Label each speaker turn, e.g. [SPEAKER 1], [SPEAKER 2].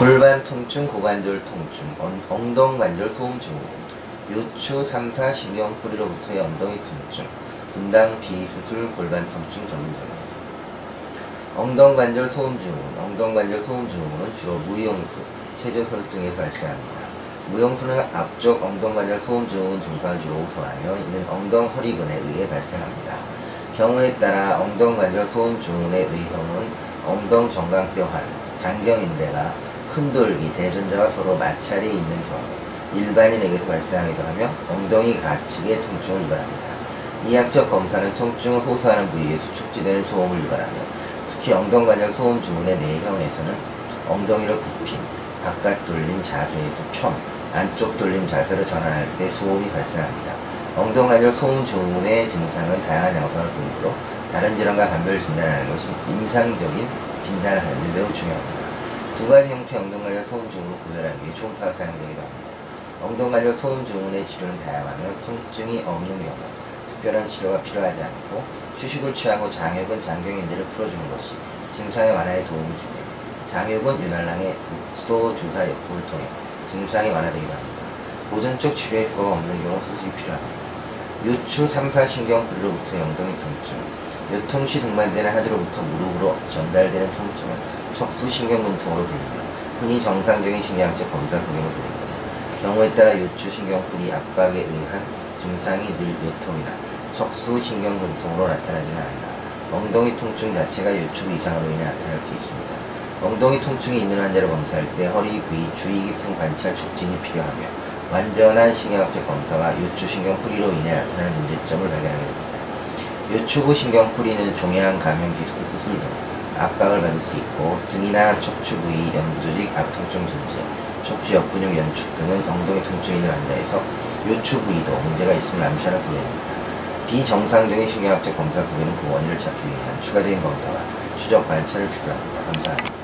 [SPEAKER 1] 골반 통증, 고관절 통증, 엉- 엉덩관절 소음 증후, 요추 3, 4 신경 뿌리로부터의 엉덩이 통증, 분당 비수술 골반 통증 전문점. 엉덩 관절 소음 증후군, 엉덩 관절 소음 증후군은 주로 무용수, 체조선수 등에 발생합니다. 무용수는 앞쪽 엉덩 관절 소음 증후군 증상을 주로 호소하며 이는 엉덩 허리근에 의해 발생합니다. 경우에 따라 엉덩 관절 소음 증후군의 의형은 엉덩 정강뼈환, 장경인대가 흔돌기, 대전자와 서로 마찰이 있는 경우, 일반인에게도 발생하기도 하며 엉덩이 가측에 통증을 유발합니다. 이학적 검사는 통증을 호소하는 부위에서 축지되는 소음을 유발하며 특히 엉덩관절 소음 증후군의 내형에서는 엉덩이를 굽힘, 바깥 돌림 자세에서 편, 안쪽 돌림 자세로 전환할 때 소음이 발생합니다. 엉덩관절 소음 증후군의 증상은 다양한 양상을 보이므로 다른 질환과 감별 진단하는 것이 임상적인 진단을 하는 데 매우 중요합니다. 두 가지 형태의 엉덩관절 소음 증후를 구별하기 위해 초음파가 사용되기도 합니다. 엉덩관절 소음 증후군의 치료는 다양하며 통증이 없는 경우 특별한 치료가 필요하지 않고 휴식을 취하고 장혁은 장경인대를 풀어주는 것이 증상의 완화에 도움을 주며 장혁은 윤활랑의 국소 주사 역부를 통해 증상이 완화되기도 합니다. 보존적 치료에 효과가 없는 경우 수술이 필요합니다. 요추 3, 4 신경 부리로부터 엉덩이 통증, 요통시 동반되는 하지로부터 무릎으로 전달되는 통증은 척수신경근통으로 불리며 흔히 정상적인 신경학적 검사 소견을 보입니다. 경우에 따라 요추 신경뿌리 압박에 의한 증상이 늘 요통이나 척수신경근통으로 나타나지는 않으나 엉덩이 통증 자체가 요추 이상으로 인해 나타날 수 있습니다. 엉덩이 통증이 있는 환자를 검사할 때 허리 부위 주의 깊은 관찰 촉진이 필요하며 완전한 신경학적 검사와 요추 신경뿌리로 인해 나타나는 문제점을 발견하게 됩니다. 요추부 신경뿌리는 종양 감염 디스크 수술 등 압박을 받을 수 있고 등이나 척추 부위 연조직 압통증 존재, 척추 옆근육 연축 등은 엉덩이 통증이 있는 환자에서 요추 부위도 문제가 있음을 암시하는 소견입니다. 비정상적인 신경학적 검사 속에는 그 원인을 찾기 위한 추가적인 검사와 추적 관찰을 필요합니다. 감사합니다.